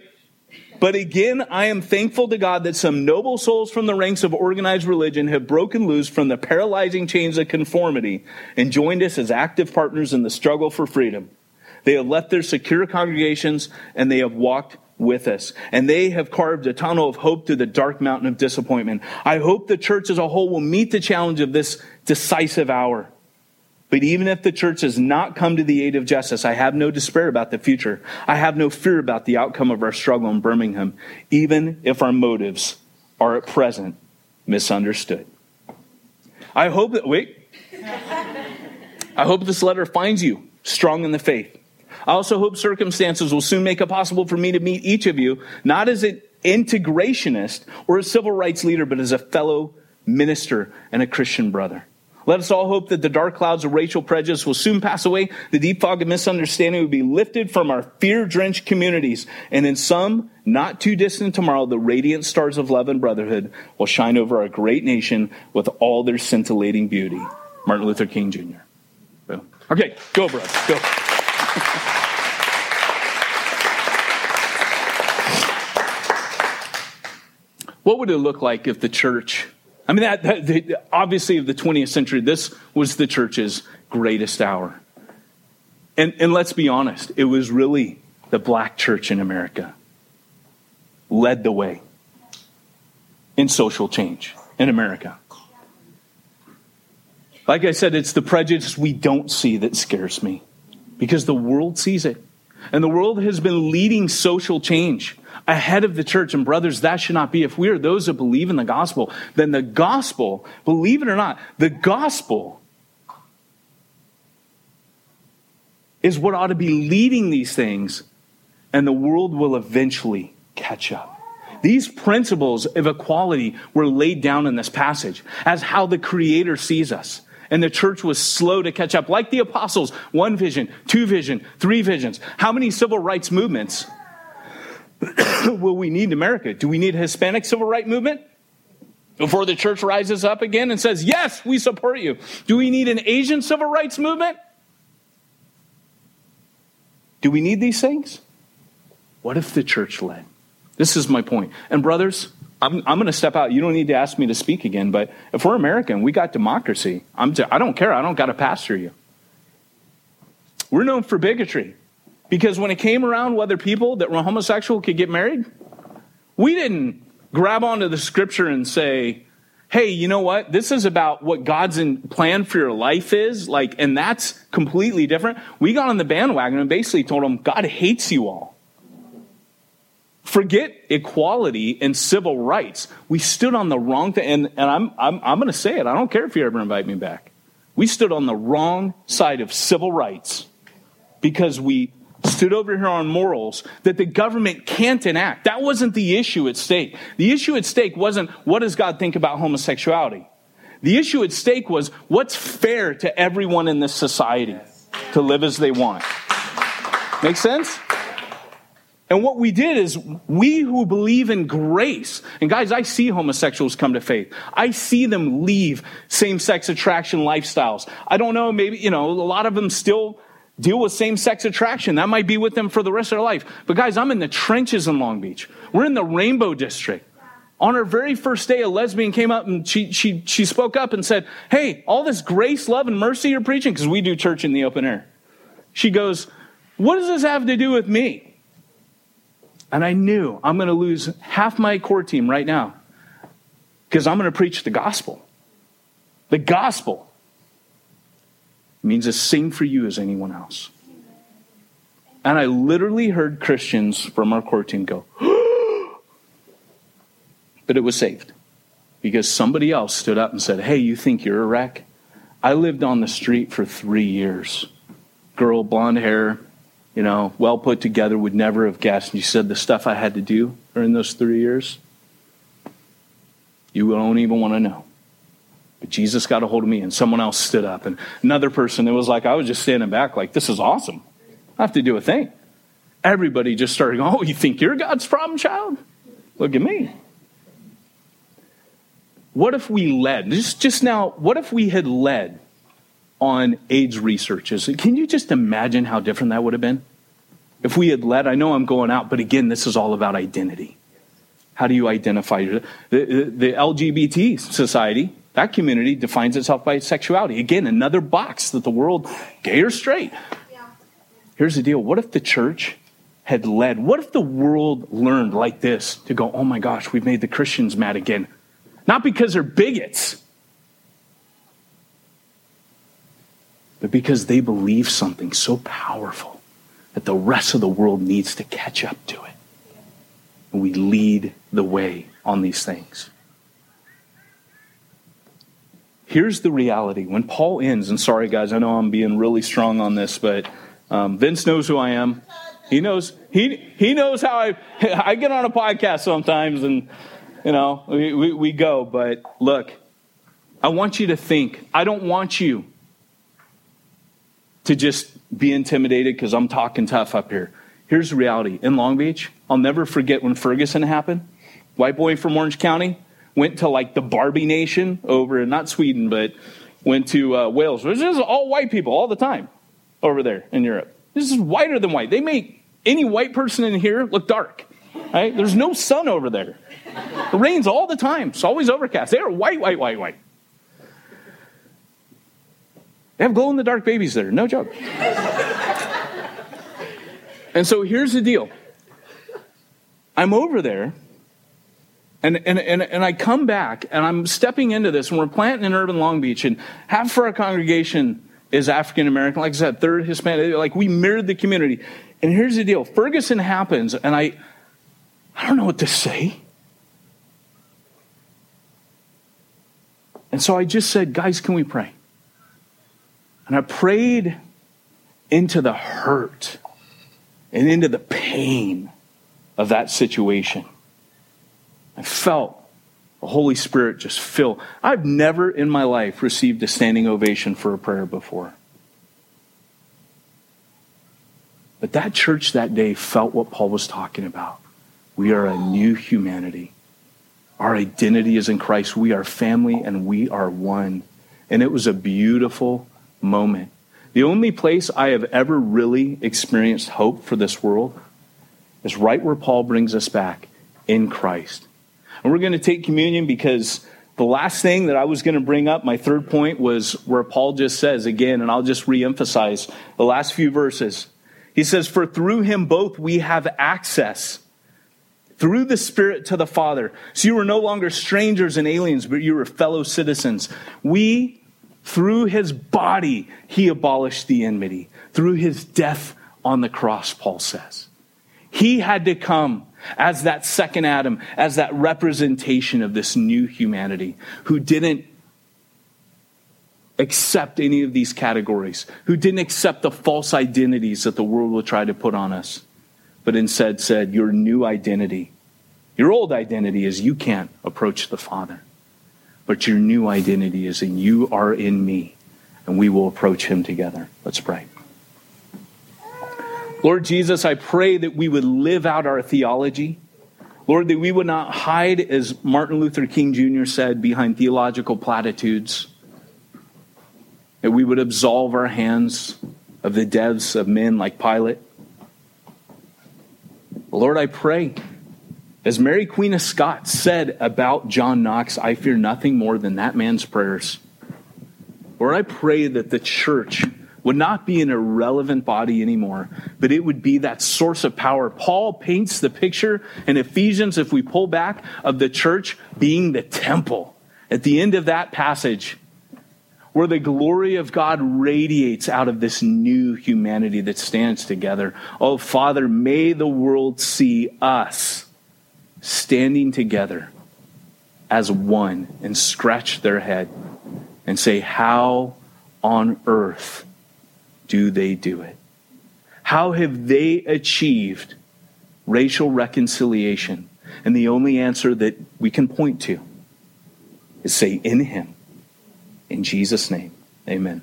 but again, I am thankful to God that some noble souls from the ranks of organized religion have broken loose from the paralyzing chains of conformity and joined us as active partners in the struggle for freedom. They have left their secure congregations and they have walked with us. And they have carved a tunnel of hope through the dark mountain of disappointment. I hope the church as a whole will meet the challenge of this decisive hour. But even if the church has not come to the aid of justice, I have no despair about the future. I have no fear about the outcome of our struggle in Birmingham, even if our motives are at present misunderstood. I hope that, wait. I hope this letter finds you strong in the faith. I also hope circumstances will soon make it possible for me to meet each of you, not as an integrationist or a civil rights leader, but as a fellow minister and a Christian brother. Let us all hope that the dark clouds of racial prejudice will soon pass away, the deep fog of misunderstanding will be lifted from our fear drenched communities, and in some not too distant tomorrow, the radiant stars of love and brotherhood will shine over our great nation with all their scintillating beauty. Martin Luther King Jr. Okay, go, bro. Go. what would it look like if the church I mean, that, that obviously, of the 20th century, this was the church's greatest hour. And, and let's be honest, it was really the black church in America led the way in social change in America. Like I said, it's the prejudice we don't see that scares me because the world sees it. And the world has been leading social change ahead of the church. And brothers, that should not be. If we are those that believe in the gospel, then the gospel, believe it or not, the gospel is what ought to be leading these things, and the world will eventually catch up. These principles of equality were laid down in this passage as how the Creator sees us. And the church was slow to catch up, like the apostles one vision, two vision, three visions. How many civil rights movements will we need in America? Do we need a Hispanic civil rights movement? Before the church rises up again and says, Yes, we support you. Do we need an Asian civil rights movement? Do we need these things? What if the church led? This is my point. And, brothers, I'm, I'm going to step out. You don't need to ask me to speak again, but if we're American, we got democracy. I'm I don't care. I don't got to pastor you. We're known for bigotry. Because when it came around whether people that were homosexual could get married, we didn't grab onto the scripture and say, hey, you know what? This is about what God's plan for your life is. Like, and that's completely different. We got on the bandwagon and basically told them, God hates you all. Forget equality and civil rights. We stood on the wrong thing. And, and I'm, I'm, I'm going to say it. I don't care if you ever invite me back. We stood on the wrong side of civil rights because we stood over here on morals that the government can't enact. That wasn't the issue at stake. The issue at stake wasn't what does God think about homosexuality? The issue at stake was what's fair to everyone in this society to live as they want. Make sense? And what we did is we who believe in grace, and guys, I see homosexuals come to faith. I see them leave same sex attraction lifestyles. I don't know, maybe, you know, a lot of them still deal with same sex attraction. That might be with them for the rest of their life. But guys, I'm in the trenches in Long Beach. We're in the Rainbow District. On her very first day, a lesbian came up and she, she, she spoke up and said, Hey, all this grace, love, and mercy you're preaching, because we do church in the open air. She goes, What does this have to do with me? And I knew I'm going to lose half my core team right now because I'm going to preach the gospel. The gospel means the same for you as anyone else. And I literally heard Christians from our core team go, but it was saved because somebody else stood up and said, Hey, you think you're a wreck? I lived on the street for three years. Girl, blonde hair, you know, well put together, would never have guessed. And you said the stuff I had to do during those three years, you don't even want to know. But Jesus got a hold of me, and someone else stood up. And another person, it was like I was just standing back, like, this is awesome. I have to do a thing. Everybody just started going, Oh, you think you're God's problem child? Look at me. What if we led, just, just now, what if we had led on AIDS researches? Can you just imagine how different that would have been? If we had led, I know I'm going out, but again, this is all about identity. How do you identify? The, the, LGBT society that community defines itself by sexuality. Again, another box that the world, gay or straight. Here's the deal what if the church had led? What if the world learned like this to go, oh my gosh, we've made the Christians mad again? Not because they're bigots, but because they believe something so powerful that the rest of the world needs to catch up to it. And we lead the way on these things. Here's the reality. When Paul ends, and sorry guys, I know I'm being really strong on this, but um, Vince knows who I am. He knows he he knows how I I get on a podcast sometimes, and you know we, we, we go. But look, I want you to think. I don't want you to just be intimidated because I'm talking tough up here. Here's the reality. In Long Beach, I'll never forget when Ferguson happened. White boy from Orange County, went to like the Barbie Nation over in not Sweden, but went to uh, Wales, which is all white people all the time over there in Europe. This is whiter than white. They make any white person in here look dark. Right? There's no sun over there. It rains all the time. It's always overcast. They are white, white, white, white. They have glow in the dark babies there. No joke. and so here's the deal. I'm over there and, and, and, and I come back and I'm stepping into this, and we're planting in urban Long Beach, and half of our congregation is African American, like I said, third Hispanic, like we mirrored the community. And here's the deal Ferguson happens, and I, I don't know what to say. And so I just said, guys, can we pray? And I prayed into the hurt and into the pain of that situation. I felt the Holy Spirit just fill. I've never in my life received a standing ovation for a prayer before. But that church that day felt what Paul was talking about. We are a new humanity. Our identity is in Christ. We are family and we are one. And it was a beautiful moment. The only place I have ever really experienced hope for this world is right where Paul brings us back in Christ. And we're going to take communion because the last thing that I was going to bring up, my third point, was where Paul just says again, and I'll just reemphasize the last few verses. He says, For through him both we have access through the Spirit to the Father. So you were no longer strangers and aliens, but you were fellow citizens. We, through his body, he abolished the enmity. Through his death on the cross, Paul says. He had to come as that second Adam, as that representation of this new humanity who didn't accept any of these categories, who didn't accept the false identities that the world will try to put on us, but instead said, Your new identity, your old identity is you can't approach the Father, but your new identity is in you are in me, and we will approach him together. Let's pray. Lord Jesus, I pray that we would live out our theology. Lord, that we would not hide, as Martin Luther King Jr. said, behind theological platitudes. That we would absolve our hands of the deaths of men like Pilate. Lord, I pray, as Mary Queen of Scots said about John Knox, I fear nothing more than that man's prayers. Lord, I pray that the church would not be an irrelevant body anymore, but it would be that source of power. Paul paints the picture in Ephesians, if we pull back, of the church being the temple. At the end of that passage, where the glory of God radiates out of this new humanity that stands together. Oh, Father, may the world see us standing together as one and scratch their head and say, How on earth do they do it? How have they achieved racial reconciliation? And the only answer that we can point to is say, in Him. In Jesus' name, amen.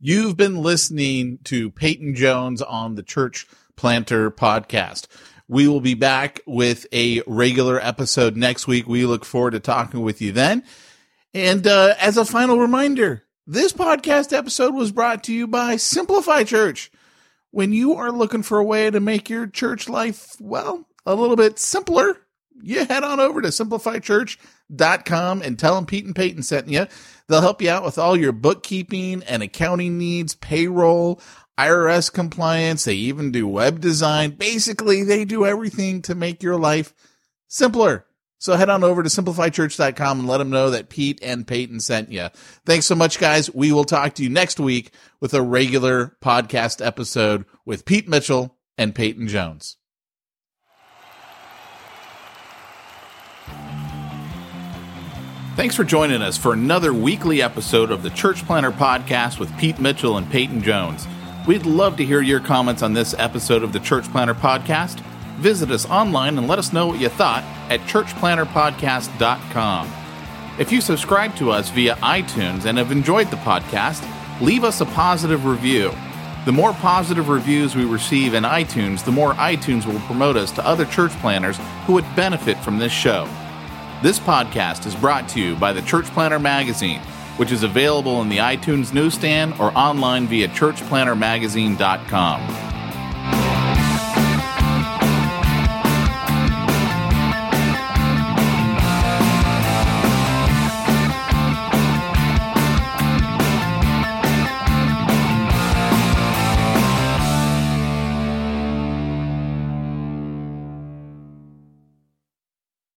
You've been listening to Peyton Jones on the Church Planter podcast. We will be back with a regular episode next week. We look forward to talking with you then. And uh, as a final reminder, this podcast episode was brought to you by Simplify Church. When you are looking for a way to make your church life, well, a little bit simpler, you head on over to simplifychurch.com and tell them Pete and Peyton sent you. They'll help you out with all your bookkeeping and accounting needs, payroll, IRS compliance. They even do web design. Basically, they do everything to make your life simpler. So head on over to simplifychurch.com and let them know that Pete and Peyton sent you. Thanks so much, guys. We will talk to you next week with a regular podcast episode with Pete Mitchell and Peyton Jones. Thanks for joining us for another weekly episode of the Church Planter Podcast with Pete Mitchell and Peyton Jones. We'd love to hear your comments on this episode of the Church Planter Podcast Visit us online and let us know what you thought at churchplanterpodcast.com. If you subscribe to us via iTunes and have enjoyed the podcast, leave us a positive review. The more positive reviews we receive in iTunes, the more iTunes will promote us to other church planters who would benefit from this show. This podcast is brought to you by the Church Planter Magazine, which is available in the iTunes newsstand or online via churchplantermagazine.com.